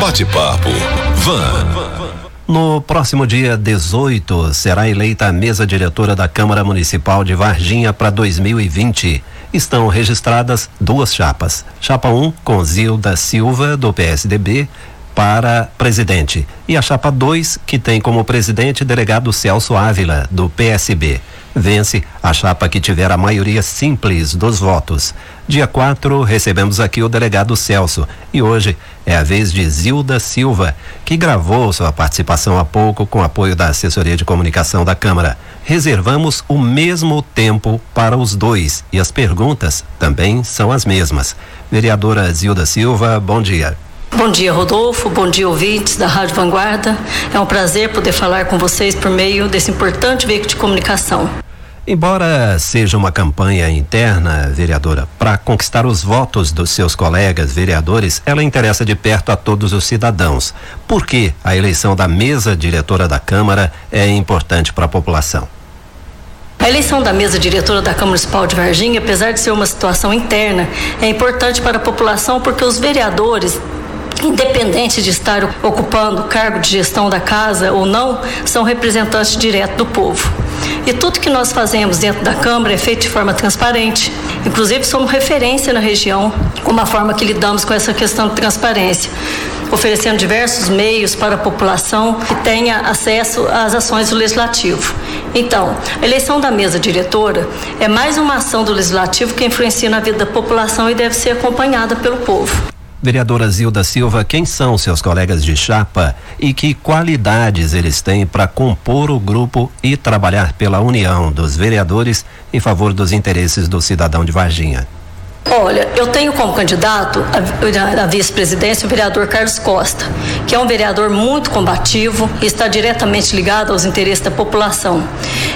Bate-papo. Van. No próximo dia 18 será eleita a mesa diretora da Câmara Municipal de Varginha para 2020. Estão registradas duas chapas. Chapa 1 com Zilda Silva, do PSDB, para presidente. E a chapa 2, que tem como presidente delegado Celso Ávila, do PSB. Vence a chapa que tiver a maioria simples dos votos. Dia 4, recebemos aqui o delegado Celso. E hoje é a vez de Zilda Silva, que gravou sua participação há pouco com apoio da assessoria de comunicação da Câmara. Reservamos o mesmo tempo para os dois e as perguntas também são as mesmas. Vereadora Zilda Silva, bom dia. Bom dia, Rodolfo. Bom dia, ouvintes da Rádio Vanguarda. É um prazer poder falar com vocês por meio desse importante veículo de comunicação. Embora seja uma campanha interna, vereadora, para conquistar os votos dos seus colegas vereadores, ela interessa de perto a todos os cidadãos. Por que a eleição da mesa diretora da Câmara é importante para a população? A eleição da mesa diretora da Câmara Municipal de Varginha, apesar de ser uma situação interna, é importante para a população porque os vereadores independente de estar ocupando o cargo de gestão da casa ou não, são representantes diretos do povo. E tudo que nós fazemos dentro da Câmara é feito de forma transparente. Inclusive, somos referência na região com a forma que lidamos com essa questão de transparência, oferecendo diversos meios para a população que tenha acesso às ações do Legislativo. Então, a eleição da mesa diretora é mais uma ação do Legislativo que influencia na vida da população e deve ser acompanhada pelo povo. Vereadora Zilda Silva, quem são seus colegas de chapa e que qualidades eles têm para compor o grupo e trabalhar pela união dos vereadores em favor dos interesses do cidadão de Varginha? Olha, eu tenho como candidato a vice-presidência o vereador Carlos Costa, que é um vereador muito combativo e está diretamente ligado aos interesses da população.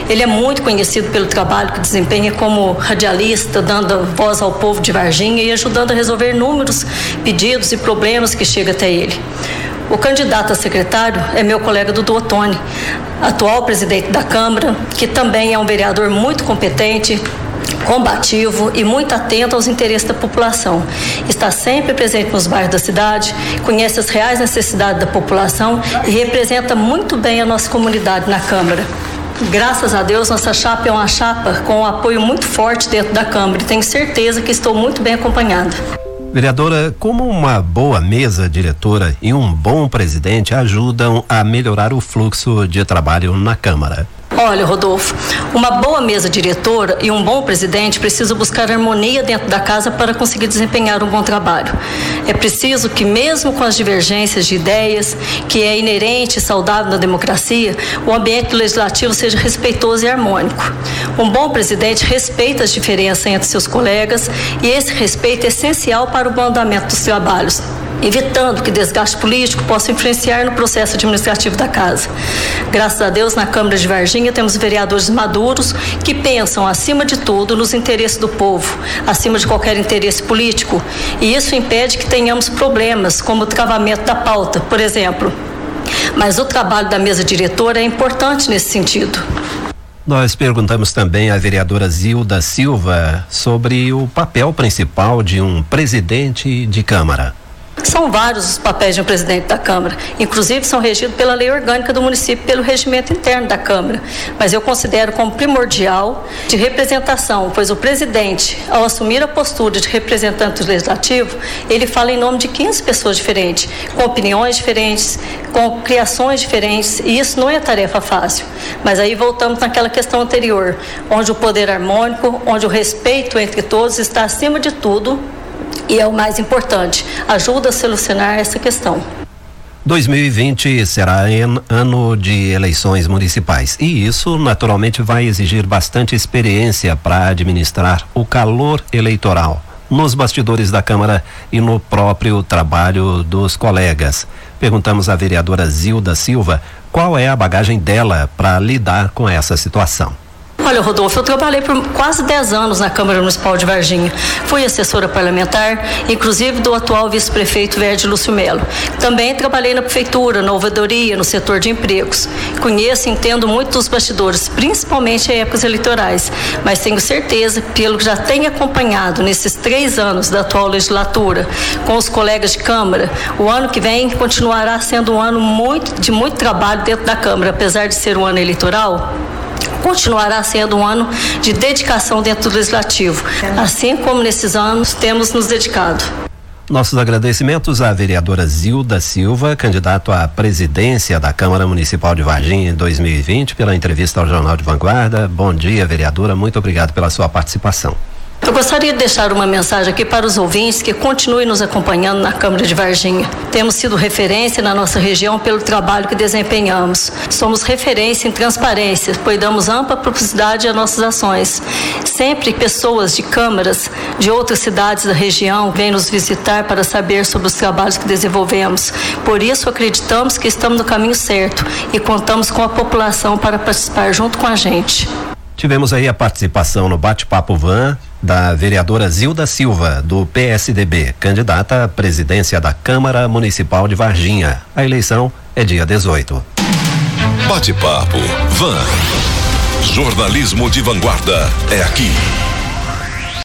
Ele é muito conhecido pelo trabalho que desempenha como radialista, dando voz ao povo de Varginha e ajudando a resolver inúmeros pedidos e problemas que chegam até ele. O candidato a secretário é meu colega Dudu Ottoni, atual presidente da Câmara, que também é um vereador muito competente, combativo e muito atento aos interesses da população. Está sempre presente nos bairros da cidade, conhece as reais necessidades da população e representa muito bem a nossa comunidade na Câmara. Graças a Deus, nossa chapa é uma chapa com um apoio muito forte dentro da Câmara e tenho certeza que estou muito bem acompanhada. Vereadora, como uma boa mesa diretora e um bom presidente ajudam a melhorar o fluxo de trabalho na Câmara? Olha, Rodolfo, uma boa mesa diretora e um bom presidente precisam buscar harmonia dentro da casa para conseguir desempenhar um bom trabalho. É preciso que, mesmo com as divergências de ideias, que é inerente e saudável na democracia, o ambiente legislativo seja respeitoso e harmônico. Um bom presidente respeita as diferenças entre seus colegas e esse respeito é essencial para o bom andamento dos trabalhos evitando que desgaste político possa influenciar no processo administrativo da casa. Graças a Deus, na Câmara de Varginha temos vereadores maduros que pensam, acima de tudo, nos interesses do povo, acima de qualquer interesse político, e isso impede que tenhamos problemas, como o travamento da pauta, por exemplo. Mas o trabalho da mesa diretora é importante nesse sentido. Nós perguntamos também à vereadora Zilda Silva sobre o papel principal de um presidente de Câmara. São vários os papéis de um presidente da Câmara, inclusive são regidos pela lei orgânica do município, pelo regimento interno da Câmara. Mas eu considero como primordial de representação, pois o presidente, ao assumir a postura de representante legislativo, ele fala em nome de 15 pessoas diferentes, com opiniões diferentes, com criações diferentes, e isso não é tarefa fácil. Mas aí voltamos naquela questão anterior, onde o poder harmônico, onde o respeito entre todos está acima de tudo e é o mais importante, ajuda a solucionar essa questão. 2020 será ano de eleições municipais e isso naturalmente vai exigir bastante experiência para administrar o calor eleitoral nos bastidores da Câmara e no próprio trabalho dos colegas. Perguntamos à vereadora Zilda Silva qual é a bagagem dela para lidar com essa situação. Olha, Rodolfo, eu trabalhei por quase 10 anos na Câmara Municipal de Varginha. Fui assessora parlamentar, inclusive do atual vice-prefeito Verde Lúcio Melo. Também trabalhei na prefeitura, na ouvidoria, no setor de empregos. Conheço e entendo muito dos bastidores, principalmente em épocas eleitorais, mas tenho certeza, pelo que já tenho acompanhado nesses três anos da atual legislatura, com os colegas de Câmara, o ano que vem continuará sendo um ano muito, de muito trabalho dentro da Câmara, apesar de ser um ano eleitoral continuará sendo um ano de dedicação dentro do Legislativo, assim como nesses anos temos nos dedicado. Nossos agradecimentos à vereadora Zilda Silva, candidato à presidência da Câmara Municipal de Varginha em 2020, pela entrevista ao Jornal de Vanguarda. Bom dia, vereadora. Muito obrigado pela sua participação. Eu gostaria de deixar uma mensagem aqui para os ouvintes que continuem nos acompanhando na Câmara de Varginha. Temos sido referência na nossa região pelo trabalho que desempenhamos. Somos referência em transparência, pois damos ampla publicidade às nossas ações. Sempre pessoas de câmaras de outras cidades da região vêm nos visitar para saber sobre os trabalhos que desenvolvemos. Por isso, acreditamos que estamos no caminho certo e contamos com a população para participar junto com a gente. Tivemos aí a participação no bate-papo Van da vereadora Zilda Silva, do PSDB, candidata à presidência da Câmara Municipal de Varginha. A eleição é dia 18. Bate-papo Van. Jornalismo de vanguarda é aqui.